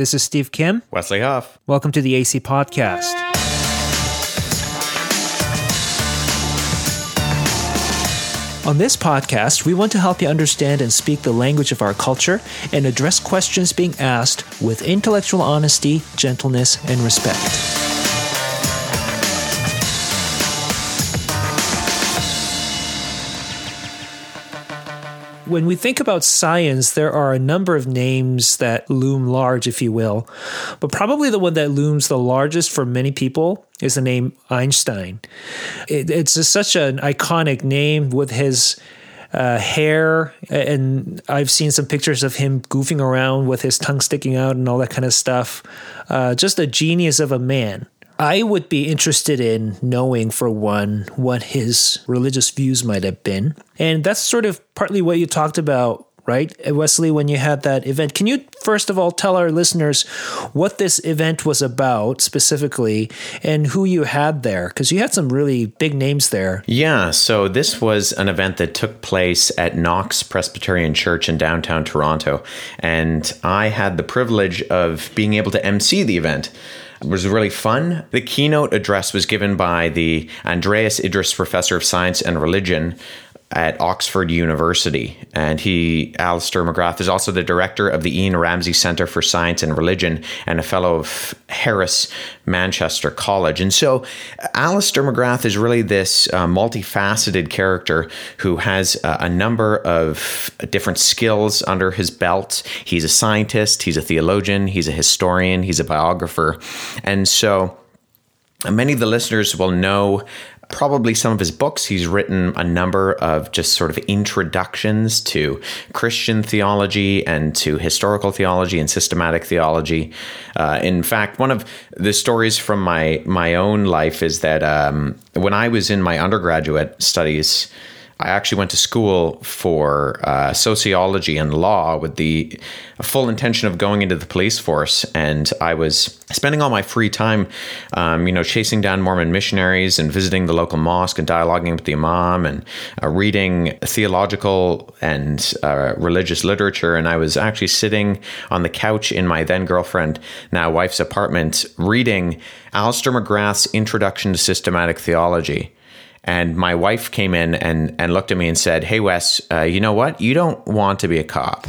This is Steve Kim. Wesley Huff. Welcome to the AC Podcast. On this podcast, we want to help you understand and speak the language of our culture and address questions being asked with intellectual honesty, gentleness, and respect. When we think about science, there are a number of names that loom large, if you will. But probably the one that looms the largest for many people is the name Einstein. It, it's such an iconic name with his uh, hair, and I've seen some pictures of him goofing around with his tongue sticking out and all that kind of stuff. Uh, just a genius of a man. I would be interested in knowing, for one, what his religious views might have been. And that's sort of partly what you talked about, right, Wesley, when you had that event. Can you, first of all, tell our listeners what this event was about specifically and who you had there? Because you had some really big names there. Yeah. So this was an event that took place at Knox Presbyterian Church in downtown Toronto. And I had the privilege of being able to MC the event was really fun. The keynote address was given by the Andreas Idreos Professor of Science and Religion at Oxford University. And he, Alister McGrath, is also the director of the Ian Ramsey Center for Science and Religion and a fellow of Harris Manchester College. And so Alister McGrath is really this uh, multifaceted character who has uh, a number of different skills under his belt. He's a scientist, he's a theologian, he's a historian, he's a biographer. And so Many of the listeners will know probably some of his books. He's written a number of just sort of introductions to Christian theology and to historical theology and systematic theology. Uh, in fact, one of the stories from my my own life is that um, when I was in my undergraduate studies. I actually went to school for uh, sociology and law with the full intention of going into the police force. And I was spending all my free time, um, you know, chasing down Mormon missionaries and visiting the local mosque and dialoguing with the imam and uh, reading theological and uh, religious literature. And I was actually sitting on the couch in my then girlfriend, now wife's apartment, reading Alister McGrath's Introduction to Systematic Theology. And my wife came in and, and looked at me and said, Hey, Wes, uh, you know what? You don't want to be a cop.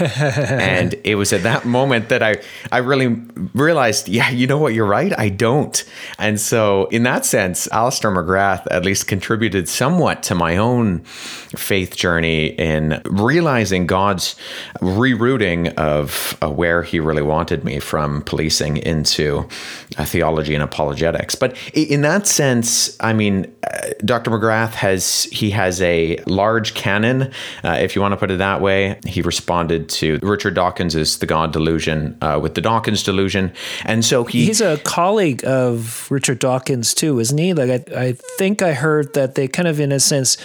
and it was at that moment that I, I really realized, yeah, you know what? You're right. I don't. And so, in that sense, Alister McGrath at least contributed somewhat to my own faith journey in realizing God's rerouting of uh, where He really wanted me from policing into uh, theology and apologetics. But in that sense, I mean, uh, Dr. McGrath has he has a large canon, uh, if you want to put it that way. He responded to Richard Dawkins's The God Delusion uh, with the Dawkins Delusion, and so he he's a colleague of Richard Dawkins too, isn't he? Like I, I think I heard that they kind of, in a sense,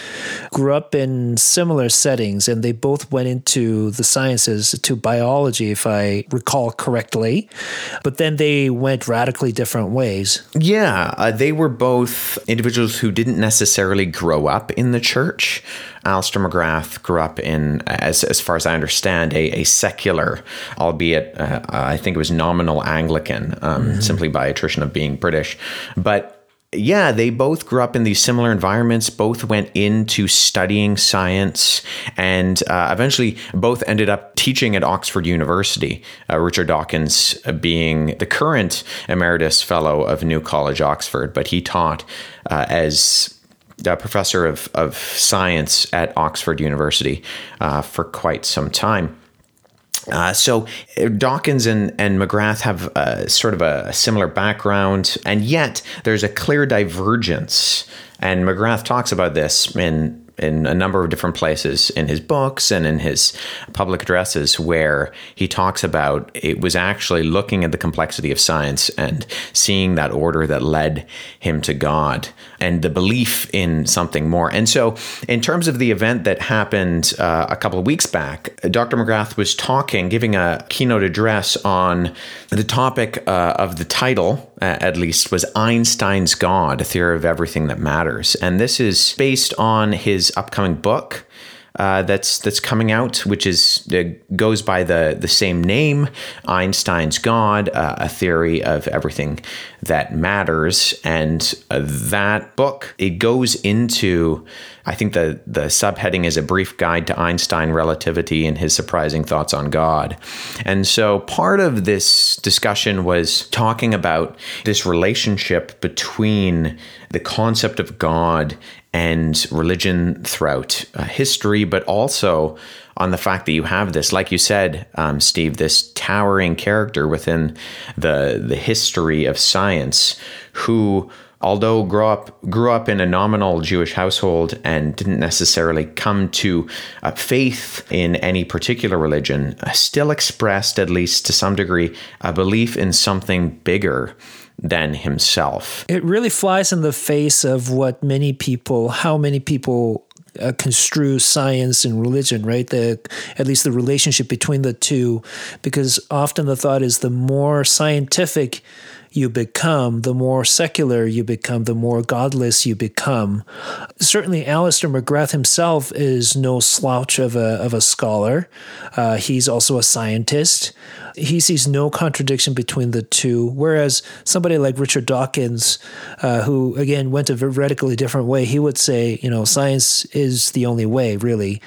grew up in similar settings, and they both went into the sciences to biology, if I recall correctly, but then they went radically different ways. Yeah, uh, they were both individuals who didn't necessarily grow up in the church. Alister McGrath grew up in, as, as far as I understand, a, a secular, albeit uh, I think it was nominal Anglican, um, mm-hmm. simply by attrition of being British. But yeah, they both grew up in these similar environments, both went into studying science, and uh, eventually both ended up teaching at Oxford University. Uh, Richard Dawkins uh, being the current emeritus fellow of New College, Oxford, but he taught uh, as a professor of, of science at Oxford University uh, for quite some time. Uh, so Dawkins and, and McGrath have uh, sort of a, a, similar background, and yet there's a clear divergence. And McGrath talks about this in in a number of different places in his books and in his public addresses where he talks about it was actually looking at the complexity of science and seeing that order that led him to God and the belief in something more. And so, in terms of the event that happened uh, a couple of weeks back, Dr. McGrath was talking, giving a keynote address on the topic uh, of the title, uh, at least, was Einstein's God, a theory of everything that matters. And this is based on his upcoming book. Uh, that's that's coming out, which is uh, goes by the the same name, Einstein's God, uh, a theory of everything that matters, and uh, that book it goes into. I think the the subheading is a brief guide to Einstein relativity and his surprising thoughts on God. And so part of this discussion was talking about this relationship between the concept of God and religion throughout uh, history, but also on the fact that you have this, like you said, um, Steve, this towering character within the the history of science, who, although grew up grew up in a nominal Jewish household and didn't necessarily come to uh, faith in any particular religion, uh, still expressed, at least to some degree, a belief in something bigger than himself. It really flies in the face of what many people, how many people uh, construe science and religion, right? The at least the relationship between the two, because often the thought is the more scientific you become, the more secular you become, the more godless you become. Certainly, Alister McGrath himself is no slouch of a, of a scholar. Uh, he's also a scientist. He sees no contradiction between the two. Whereas somebody like Richard Dawkins, uh, who again went a radically different way, he would say, you know, science is the only way, really.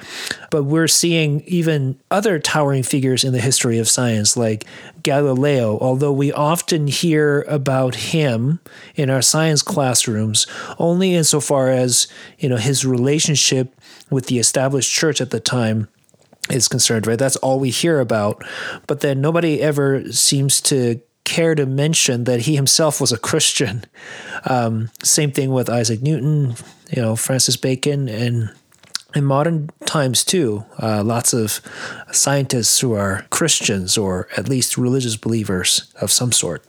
But we're seeing even other towering figures in the history of science, like Galileo, although we often hear about him in our science classrooms only insofar as, you know, his relationship with the established church at the time is concerned, right? That's all we hear about. But then nobody ever seems to care to mention that he himself was a Christian. Um, same thing with Isaac Newton, you know, Francis Bacon, and in modern times too, uh, lots of scientists who are Christians or at least religious believers of some sort.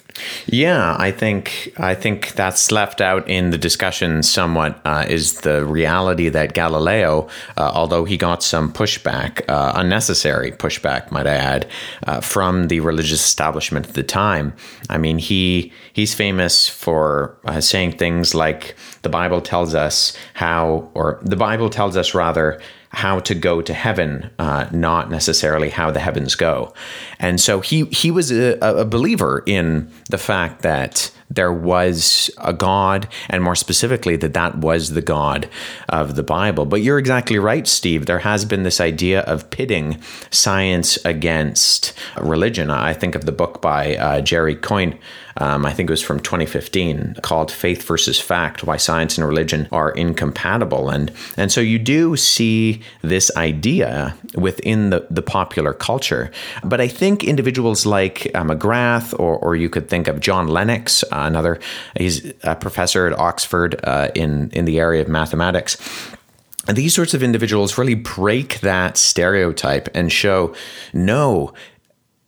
Yeah, I think I think that's left out in the discussion somewhat. Uh, is the reality that Galileo, uh, although he got some pushback, uh, unnecessary pushback, might I add, uh, from the religious establishment at the time. I mean, he he's famous for uh, saying things like the Bible tells us how, or the Bible tells us rather how to go to heaven, uh, not necessarily how the heavens go. And so he he was a, a believer in the fact that there was a God, and more specifically, that that was the God of the Bible. But you're exactly right, Steve. There has been this idea of pitting science against religion. I think of the book by uh, Jerry Coyne um, I think it was from 2015, called Faith versus Fact Why Science and Religion Are Incompatible. And, and so you do see this idea within the, the popular culture. But I think individuals like uh, McGrath, or, or you could think of John Lennox, uh, another, he's a professor at Oxford uh, in, in the area of mathematics. And these sorts of individuals really break that stereotype and show no,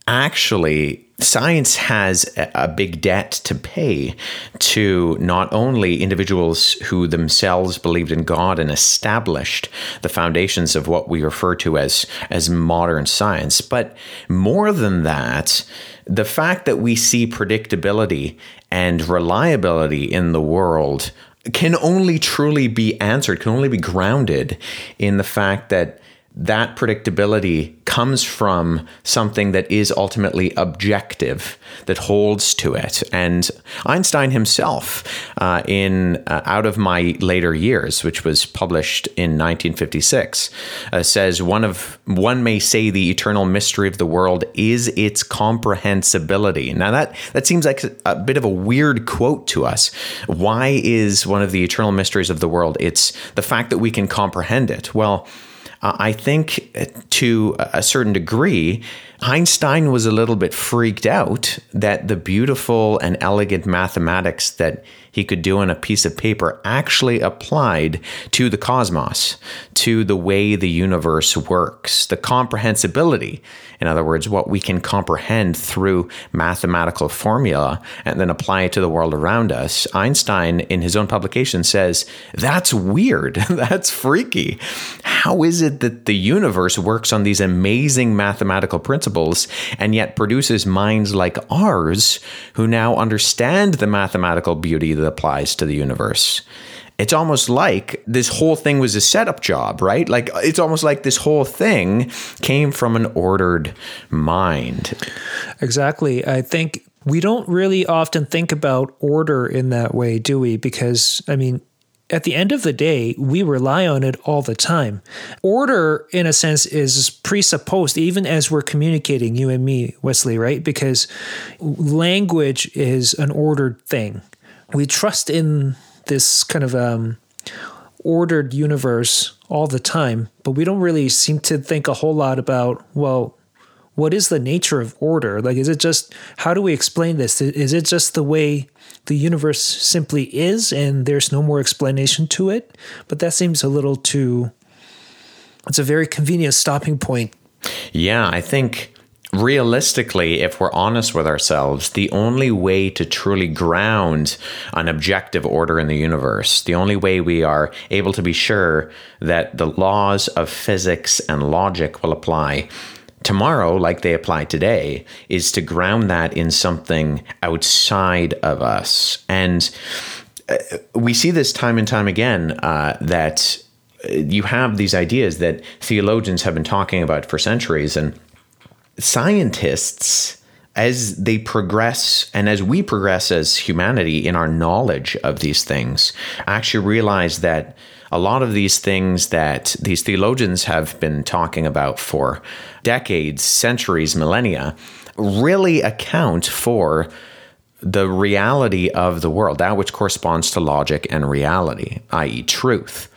actually, science has a big debt to pay to not only individuals who themselves believed in God and established the foundations of what we refer to as as modern science, but more than that, the fact that we see predictability and reliability in the world can only truly be answered, can only be grounded in the fact that that predictability comes from something that is ultimately objective, that holds to it. And Einstein himself, uh, in uh, Out of My Later Years, which was published in 1956, uh, says one of one may say the eternal mystery of the world is its comprehensibility. Now that that seems like a bit of a weird quote to us. Why is one of the eternal mysteries of the world? It's the fact that we can comprehend it. Well Uh, I think uh, to a certain degree, Einstein was a little bit freaked out that the beautiful and elegant mathematics that he could do on a piece of paper actually applied to the cosmos, to the way the universe works, the comprehensibility. In other words, what we can comprehend through mathematical formula and then apply it to the world around us. Einstein, in his own publication, says, That's weird. That's freaky. How is it that the universe works on these amazing mathematical principles and yet produces minds like ours who now understand the mathematical beauty that applies to the universe. it's almost like this whole thing was a setup job, right? Like it's almost like this whole thing came from an ordered mind. Exactly. I think we don't really often think about order in that way, do we? Because, I mean, at the end of the day, we rely on it all the time. Order, in a sense, is presupposed even as we're communicating, you and me, Wesley, right? Because language is an ordered thing. We trust in this kind of um, ordered universe all the time, but we don't really seem to think a whole lot about, well, what is the nature of order? Like, is it just, how do we explain this? Is it just the way the universe simply is and there's no more explanation to it? But that seems a little too, it's a very convenient stopping point. Yeah, I think realistically, if we're honest with ourselves, the only way to truly ground an objective order in the universe, the only way we are able to be sure that the laws of physics and logic will apply tomorrow, like they apply today, is to ground that in something outside of us. And uh, we see this time and time again uh, that you have these ideas that theologians have been talking about for centuries and scientists as they progress and as we progress as humanity in our knowledge of these things actually realize that a lot of these things that these theologians have been talking about for decades, centuries, millennia really account for the reality of the world, that which corresponds to logic and reality, i.e., truth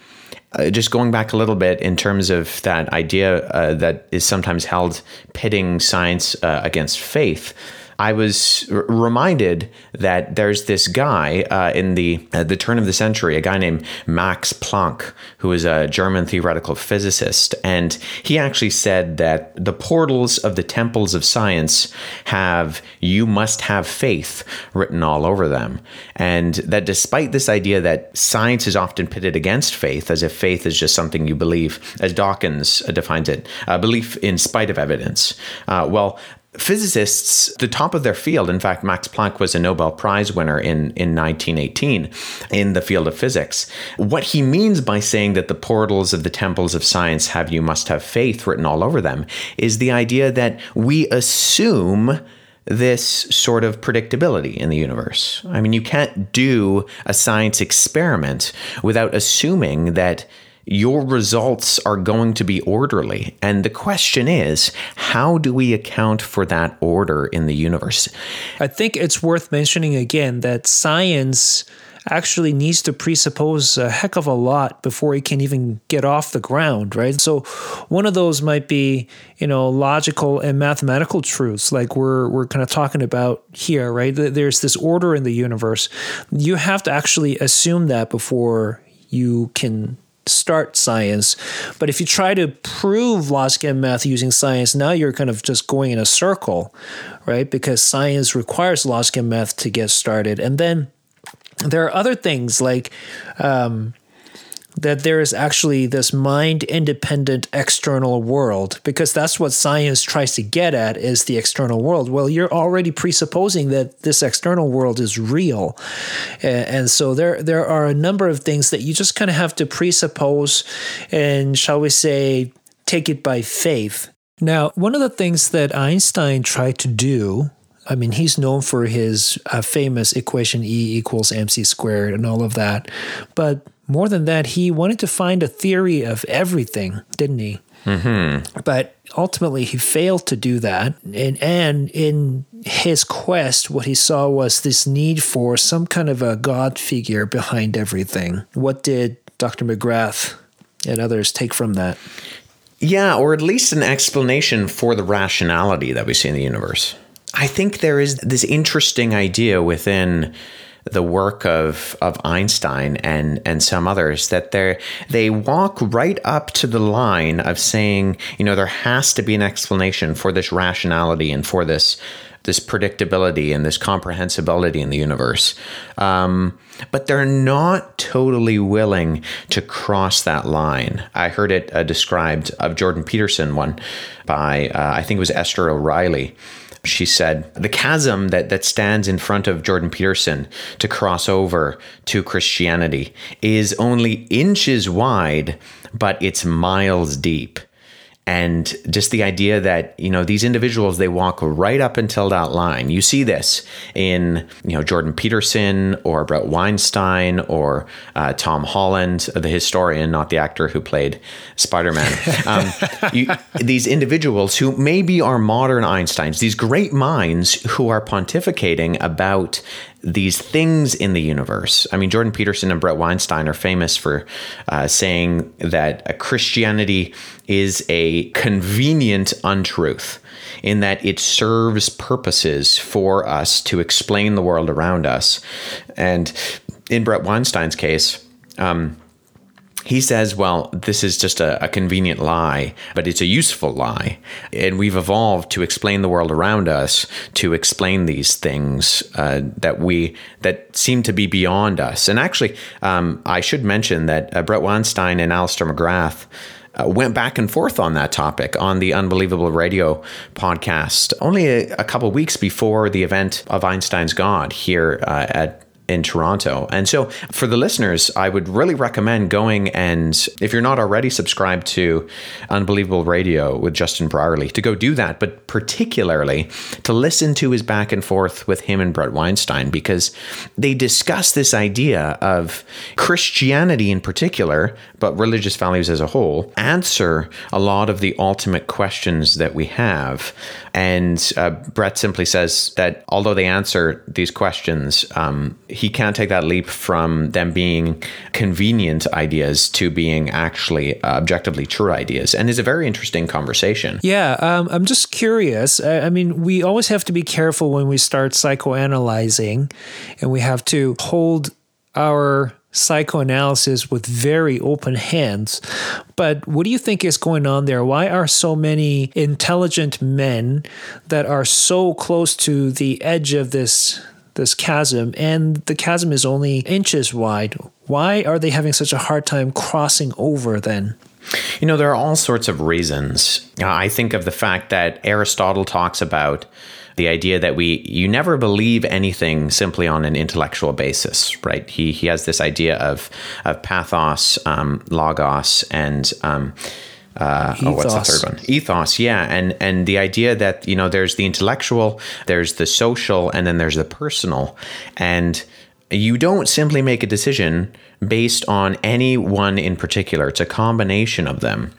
uh, just going back a little bit in terms of that idea uh, that is sometimes held pitting science uh, against faith. I was r- reminded that there's this guy uh, in the uh, the turn of the century, a guy named Max Planck, who is a German theoretical physicist, and he actually said that the portals of the temples of science have "you must have faith" written all over them, and that despite this idea that science is often pitted against faith, as if faith is just something you believe, as Dawkins defines it, belief in spite of evidence. Uh, well, physicists, the top of their field, in fact, Max Planck was a Nobel Prize winner in, in 1918 in the field of physics. What he means by saying that the portals of the temples of science have you must have faith written all over them is the idea that we assume this sort of predictability in the universe. I mean, you can't do a science experiment without assuming that your results are going to be orderly. And the question is, how do we account for that order in the universe? I think it's worth mentioning again that science actually needs to presuppose a heck of a lot before it can even get off the ground, right? So one of those might be, you know, logical and mathematical truths like we're we're kind of talking about here, right? There's this order in the universe. You have to actually assume that before you can start science. But if you try to prove logic math using science, now you're kind of just going in a circle, right? Because science requires logic math to get started. And then there are other things like um, that there is actually this mind independent external world because that's what science tries to get at is the external world well you're already presupposing that this external world is real and so there there are a number of things that you just kind of have to presuppose and shall we say take it by faith now one of the things that einstein tried to do I mean, he's known for his uh, famous equation E equals mc squared and all of that. But more than that, he wanted to find a theory of everything, didn't he? Mm-hmm. But ultimately, he failed to do that. And, and in his quest, what he saw was this need for some kind of a God figure behind everything. What did Dr. McGrath and others take from that? Yeah, or at least an explanation for the rationality that we see in the universe. I think there is this interesting idea within the work of of Einstein and and some others that they they walk right up to the line of saying you know there has to be an explanation for this rationality and for this this predictability and this comprehensibility in the universe. Um, but they're not totally willing to cross that line. I heard it uh, described of Jordan Peterson one by, uh, I think it was Esther O'Reilly, she said, the chasm that, that stands in front of Jordan Peterson to cross over to Christianity is only inches wide, but it's miles deep and just the idea that you know these individuals they walk right up until that line you see this in you know jordan peterson or bret weinstein or uh, tom holland the historian not the actor who played spider-man um, you, these individuals who maybe are modern einsteins these great minds who are pontificating about these things in the universe. I mean, Jordan Peterson and Bret Weinstein are famous for uh, saying that Christianity is a convenient untruth in that it serves purposes for us to explain the world around us. And in Bret Weinstein's case, um, he says, well, this is just a, a, convenient lie, but it's a useful lie. And we've evolved to explain the world around us, to explain these things uh, that we that seem to be beyond us. And actually, um, I should mention that uh, Bret Weinstein and Alister McGrath. Uh, went back and forth on that topic on the Unbelievable Radio podcast only a, a couple weeks before the event of Einstein's God here uh, at in Toronto. And so, for the listeners, I would really recommend going and, if you're not already subscribed to Unbelievable Radio with Justin Brierley, to go do that, but particularly to listen to his back and forth with him and Bret Weinstein, because they discuss this idea of Christianity in particular, but religious values as a whole, answer a lot of the ultimate questions that we have. And uh, Bret simply says that although they answer these questions, um, he can't take that leap from them being convenient ideas to being actually uh, objectively true ideas. And it's a very interesting conversation. Yeah, um, I'm just curious. I, I mean, we always have to be careful when we start psychoanalyzing, and we have to hold our psychoanalysis with very open hands. But what do you think is going on there? Why are so many intelligent men that are so close to the edge of this this chasm, and the chasm is only inches wide. Why are they having such a hard time crossing over then? You know, there are all sorts of reasons. Uh, I think of the fact that Aristotle talks about the idea that we you never believe anything simply on an intellectual basis, right? He he has this idea of of pathos, um, logos, and um, uh, oh, what's the third one? Ethos, yeah, and and the idea that you know there's the intellectual, there's the social, and then there's the personal, and you don't simply make a decision based on any one in particular. It's a combination of them,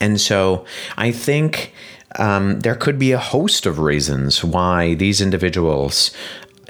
and so I think um, there could be a host of reasons why these individuals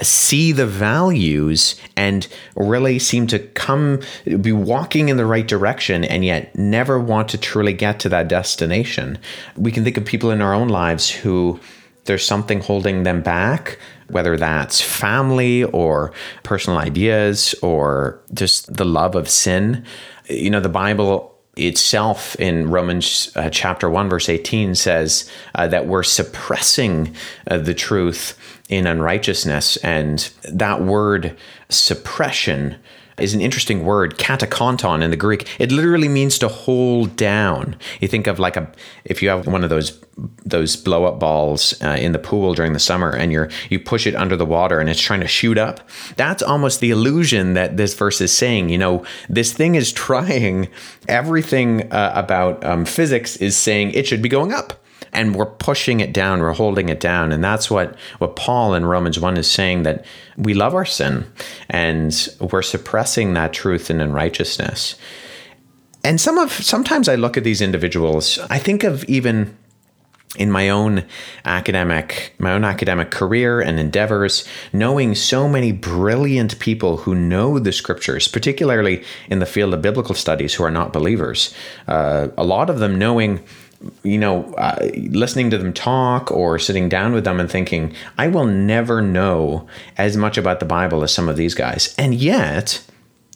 see the values and really seem to come be walking in the right direction and yet never want to truly get to that destination. We can think of people in our own lives who there's something holding them back, whether that's family or personal ideas or just the love of sin. You know, the Bible itself in Romans uh, chapter 1, verse 18 says uh, that we're suppressing uh, the truth in unrighteousness. And that word suppression is an interesting word, katechonton in the Greek. It literally means to hold down. You think of like a if you have one of those those blow up balls uh, in the pool during the summer and you're you push it under the water and it's trying to shoot up. That's almost the illusion that this verse is saying. You know, this thing is trying. Everything uh, about um, physics is saying it should be going up and we're pushing it down, we're holding it down. And that's what, what Paul in Romans 1 is saying that we love our sin and we're suppressing that truth and unrighteousness. And some of sometimes I look at these individuals, I think of even in my own academic my own academic career and endeavors knowing so many brilliant people who know the scriptures particularly in the field of biblical studies who are not believers uh, a lot of them knowing you know, uh, listening to them talk or sitting down with them and thinking, I will never know as much about the Bible as some of these guys. And yet,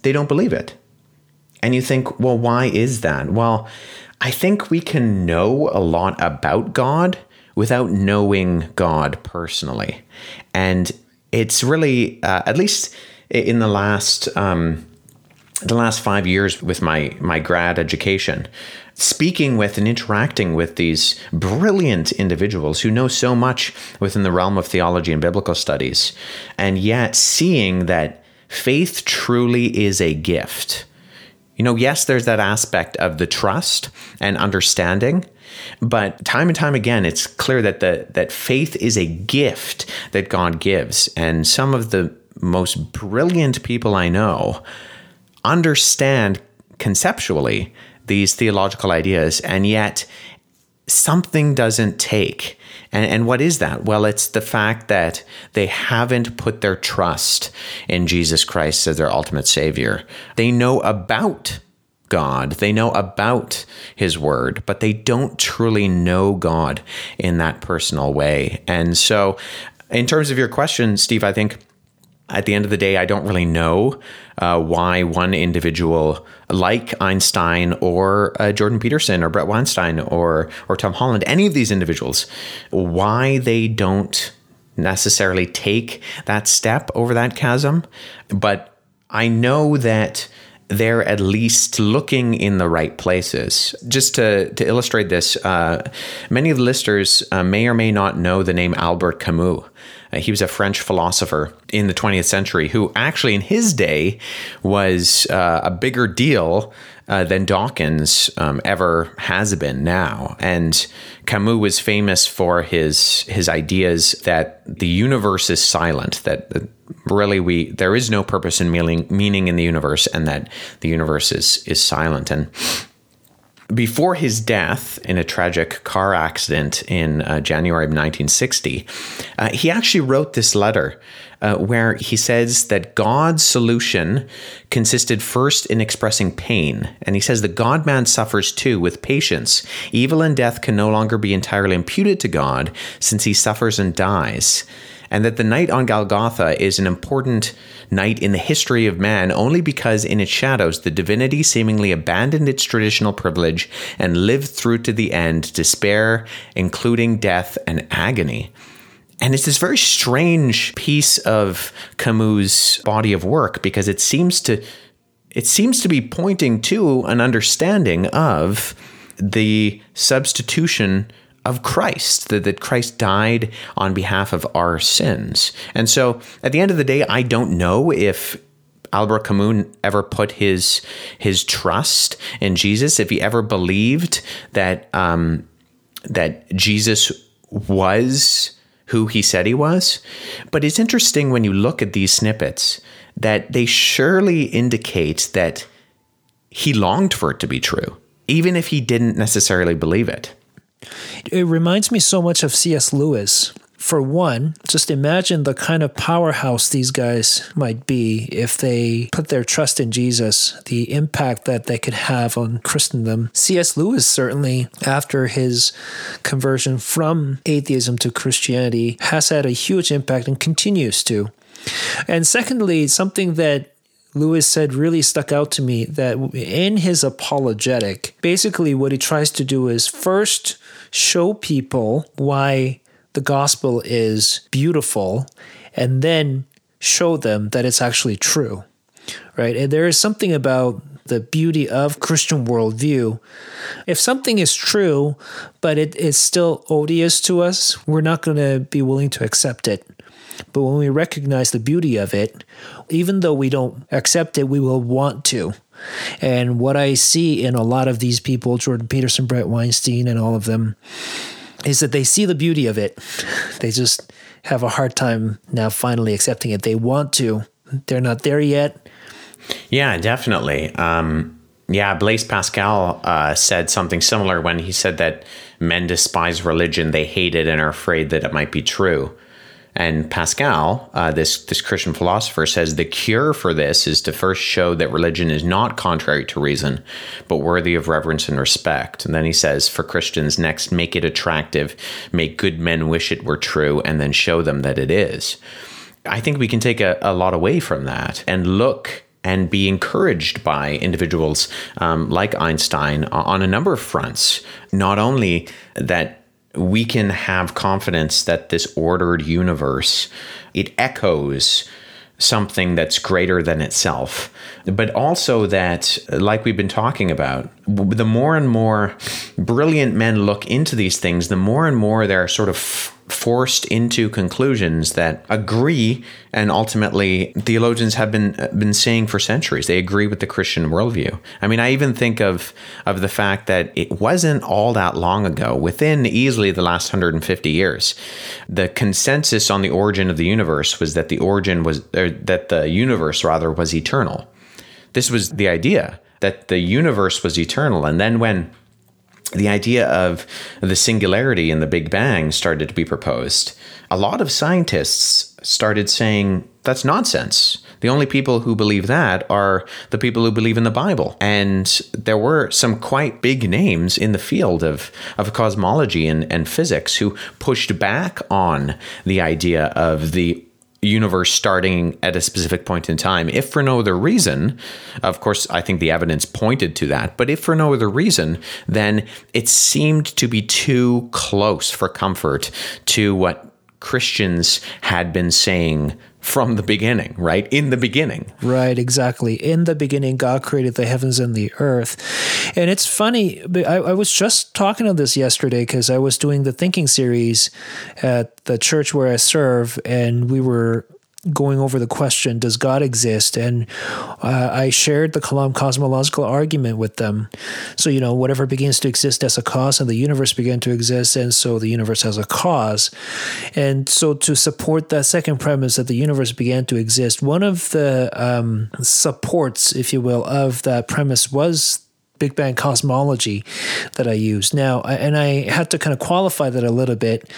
they don't believe it. And you think, well, why is that? Well, I think we can know a lot about God without knowing God personally. And it's really, uh, at least in the last, um, the last five years with my my grad education, speaking with and interacting with these brilliant individuals who know so much within the realm of theology and biblical studies, and yet seeing that faith truly is a gift. You know, yes, there's that aspect of the trust and understanding, but time and time again, it's clear that the that faith is a gift that God gives, and some of the most brilliant people I know understand conceptually these theological ideas, and yet something doesn't take. And, and what is that? Well, it's the fact that they haven't put their trust in Jesus Christ as their ultimate Savior. They know about God, they know about His Word, but they don't truly know God in that personal way. And so, in terms of your question, Steve, I think at the end of the day, I don't really know uh, why one individual like Einstein or uh, Jordan Peterson or Bret Weinstein or or Tom Holland, any of these individuals, why they don't necessarily take that step over that chasm. But I know that they're at least looking in the right places. Just to, to illustrate this, uh, many of the listeners uh, may or may not know the name Albert Camus. Uh, he was a French philosopher in the 20th century who actually in his day was uh, a bigger deal uh, than Dawkins um, ever has been now. And Camus was famous for his his ideas that the universe is silent, that, really we there is no purpose in meaning meaning in the universe, and that the universe is is silent. And before his death in a tragic car accident in uh, January of 1960, uh, he actually wrote this letter uh, where he says that God's solution consisted first in expressing pain. And he says that God man suffers too with patience. Evil and death can no longer be entirely imputed to God since he suffers and dies and that the night on Golgotha is an important night in the history of man only because in its shadows the divinity seemingly abandoned its traditional privilege and lived through to the end despair, including death and agony. And it's this very strange piece of Camus' body of work because it seems to it seems to be pointing to an understanding of the substitution of Christ, that, that Christ died on behalf of our sins. And so at the end of the day, I don't know if Albert Camus ever put his his trust in Jesus, if he ever believed that um, that Jesus was who he said he was. But it's interesting when you look at these snippets that they surely indicate that he longed for it to be true, even if he didn't necessarily believe it. It reminds me so much of C.S. Lewis. For one, just imagine the kind of powerhouse these guys might be if they put their trust in Jesus, the impact that they could have on Christendom. C.S. Lewis, certainly, after his conversion from atheism to Christianity, has had a huge impact and continues to. And secondly, something that Lewis said really stuck out to me that in his apologetic, basically what he tries to do is first show people why the gospel is beautiful and then show them that it's actually true. Right? And there is something about the beauty of Christian worldview. If something is true, but it is still odious to us, we're not going to be willing to accept it. But when we recognize the beauty of it, even though we don't accept it, we will want to. And what I see in a lot of these people, Jordan Peterson, Bret Weinstein, and all of them, is that they see the beauty of it. They just have a hard time now finally accepting it. They want to, they're not there yet. Yeah, definitely. Um, yeah, Blaise Pascal uh, said something similar when he said that men despise religion, they hate it, and are afraid that it might be true. And Pascal, uh, this this Christian philosopher, says the cure for this is to first show that religion is not contrary to reason, but worthy of reverence and respect. And then he says, for Christians, next make it attractive, make good men wish it were true, and then show them that it is. I think we can take a, a lot away from that and look and be encouraged by individuals um, like Einstein on a number of fronts. Not only that we can have confidence that this ordered universe it echoes something that's greater than itself, but also that, like we've been talking about, the more and more brilliant men look into these things, the more and more they're sort of forced into conclusions that agree and ultimately theologians have been been saying for centuries. They agree with the christian worldview. I mean i even think of of the fact that it wasn't all that long ago within easily the last 150 years the consensus on the origin of the universe was that the origin was that the universe rather was eternal. This was the idea that the universe was eternal. And then when the idea of the singularity in the Big Bang started to be proposed, a lot of scientists started saying that's nonsense. The only people who believe that are the people who believe in the Bible. And there were some quite big names in the field of, of cosmology and, and physics who pushed back on the idea of the universe starting at a specific point in time. If for no other reason, of course, I think the evidence pointed to that, but if for no other reason, then it seemed to be too close for comfort to what Christians had been saying from the beginning, right? In the beginning. Right, exactly. In the beginning, God created the heavens and the earth. And it's funny, I, I was just talking of this yesterday because I was doing the thinking series at the church where I serve, and we were going over the question, does God exist? And uh, I shared the Kalam cosmological argument with them. So, you know, whatever begins to exist as a cause and the universe began to exist, and so the universe has a cause. And so, to support that second premise that the universe began to exist, one of the um, supports, if you will, of that premise was Big Bang cosmology that I use. Now, and I had to kind of qualify that a little bit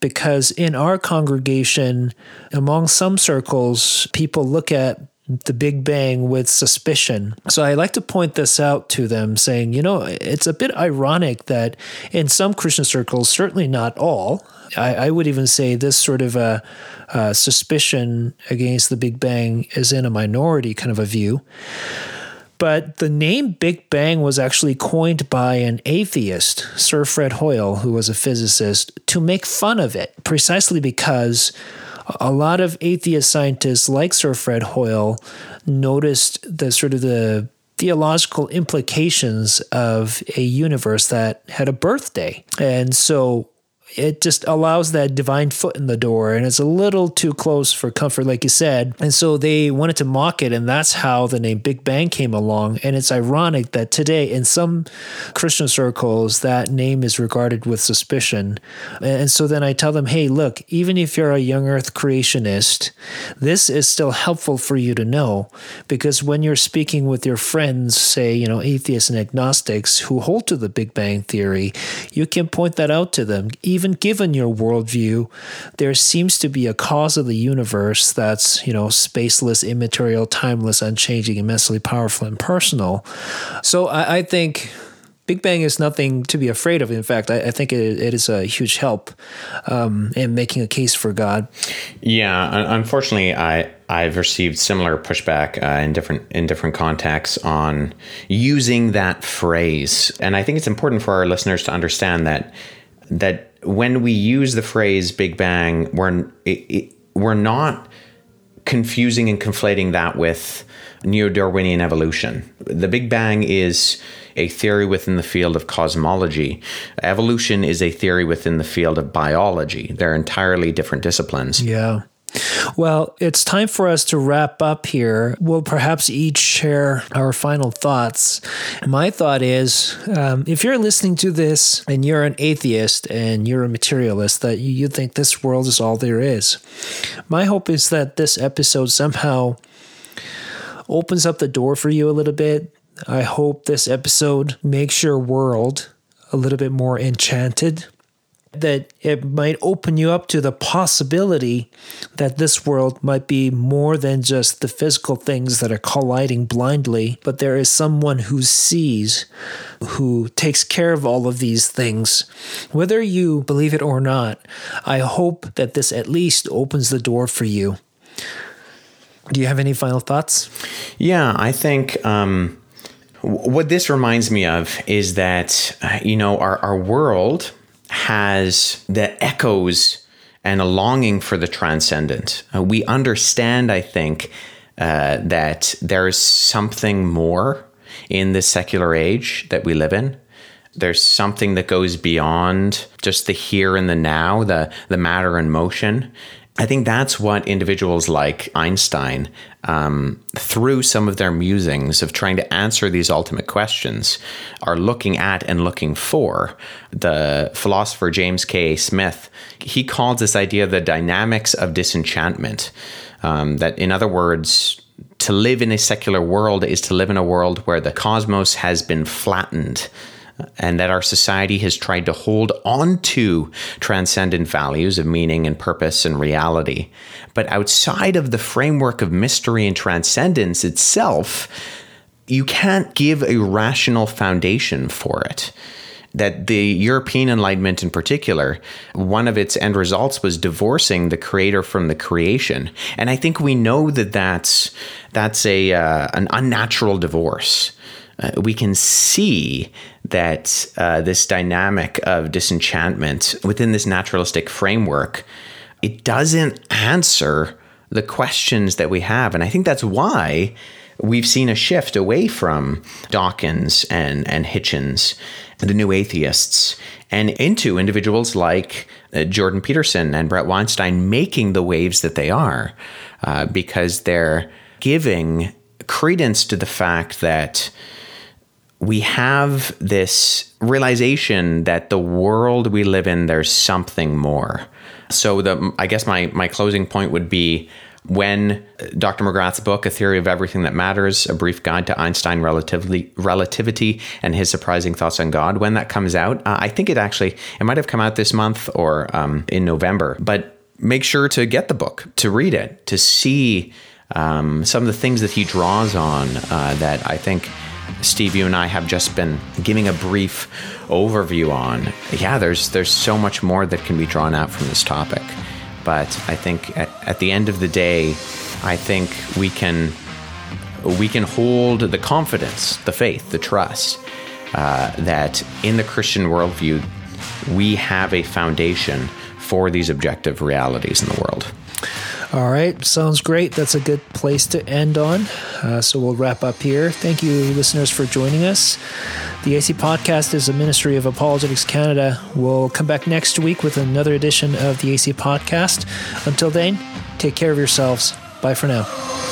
because in our congregation, among some circles, people look at the Big Bang with suspicion. So I like to point this out to them, saying, you know, it's a bit ironic that in some Christian circles, certainly not all, I, I would even say this sort of a, a suspicion against the Big Bang is in a minority kind of a view. But the name Big Bang was actually coined by an atheist, Sir Fred Hoyle, who was a physicist, to make fun of it, precisely because a lot of atheist scientists like Sir Fred Hoyle noticed the sort of the theological implications of a universe that had a birthday. And so it just allows that divine foot in the door and it's a little too close for comfort like you said. And so they wanted to mock it and that's how the name big bang came along. And it's ironic that today in some christian circles that name is regarded with suspicion. And so then i tell them hey look even if you're a young earth creationist this is still helpful for you to know because when you're speaking with your friends say you know atheists and agnostics who hold to the big bang theory you can point that out to them even even given your worldview, there seems to be a cause of the universe that's, you know, spaceless, immaterial, timeless, unchanging, immensely powerful and personal. So I, I think Big Bang is nothing to be afraid of. In fact, I, I think it, it is a huge help um, in making a case for God. Yeah, unfortunately, I I've received similar pushback uh, in different in different contexts on using that phrase, and I think it's important for our listeners to understand that that when we use the phrase Big Bang, we're it, it, we're not confusing and conflating that with neo-Darwinian evolution. The Big Bang is a theory within the field of cosmology. Evolution is a theory within the field of biology. They're entirely different disciplines. Yeah. Well, it's time for us to wrap up here. We'll perhaps each share our final thoughts. My thought is um, if you're listening to this and you're an atheist and you're a materialist, that you, you think this world is all there is, my hope is that this episode somehow opens up the door for you a little bit. I hope this episode makes your world a little bit more enchanted that it might open you up to the possibility that this world might be more than just the physical things that are colliding blindly, but there is someone who sees, who takes care of all of these things. Whether you believe it or not, I hope that this at least opens the door for you. Do you have any final thoughts? Yeah, I think. Um what this reminds me of is that, uh, you know, our, our world has the echoes and a longing for the transcendent. Uh, we understand, I think, uh, that there is something more in this secular age that we live in. There's something that goes beyond just the here and the now, the the matter and motion. I think that's what individuals like Einstein, um, through some of their musings of trying to answer these ultimate questions, are looking at and looking for. The philosopher James K. Smith, he called this idea the dynamics of disenchantment. Um, that, in other words, to live in a secular world is to live in a world where the cosmos has been flattened and that our society has tried to hold on to transcendent values of meaning and purpose and reality. But outside of the framework of mystery and transcendence itself, you can't give a rational foundation for it. That the European Enlightenment, in particular, one of its end results was divorcing the creator from the creation, and I think we know that that's that's a uh, an unnatural divorce uh, we can see that uh, this dynamic of disenchantment within this naturalistic framework it doesn't answer the questions that we have. And i think that's why we've seen a shift away from dawkins and, and hitchens and the new atheists and into individuals like uh, jordan peterson and bret weinstein making the waves that they are uh, because they're giving credence to the fact that we have this realization that the world we live in, there's something more. So the I guess my my closing point would be when Dr. McGrath's book, A Theory of Everything That Matters, A Brief Guide to Einstein Relativity, Relativity and His Surprising Thoughts on God, when that comes out, uh, I think it actually, it might have come out this month or um, in November, but make sure to get the book, to read it, to see um, some of the things that he draws on uh, that I think Steve, you and I have just been giving a brief overview on. Yeah, there's there's so much more that can be drawn out from this topic, but I think at, at the end of the day, I think we can we can hold the confidence, the faith, the trust uh, that in the Christian worldview we have a foundation for these objective realities in the world. All right, sounds great. That's a good place to end on. Uh, so we'll wrap up here. Thank you, listeners, for joining us. The AC Podcast is a ministry of Apologetics Canada. We'll come back next week with another edition of the AC Podcast. Until then, take care of yourselves. Bye for now.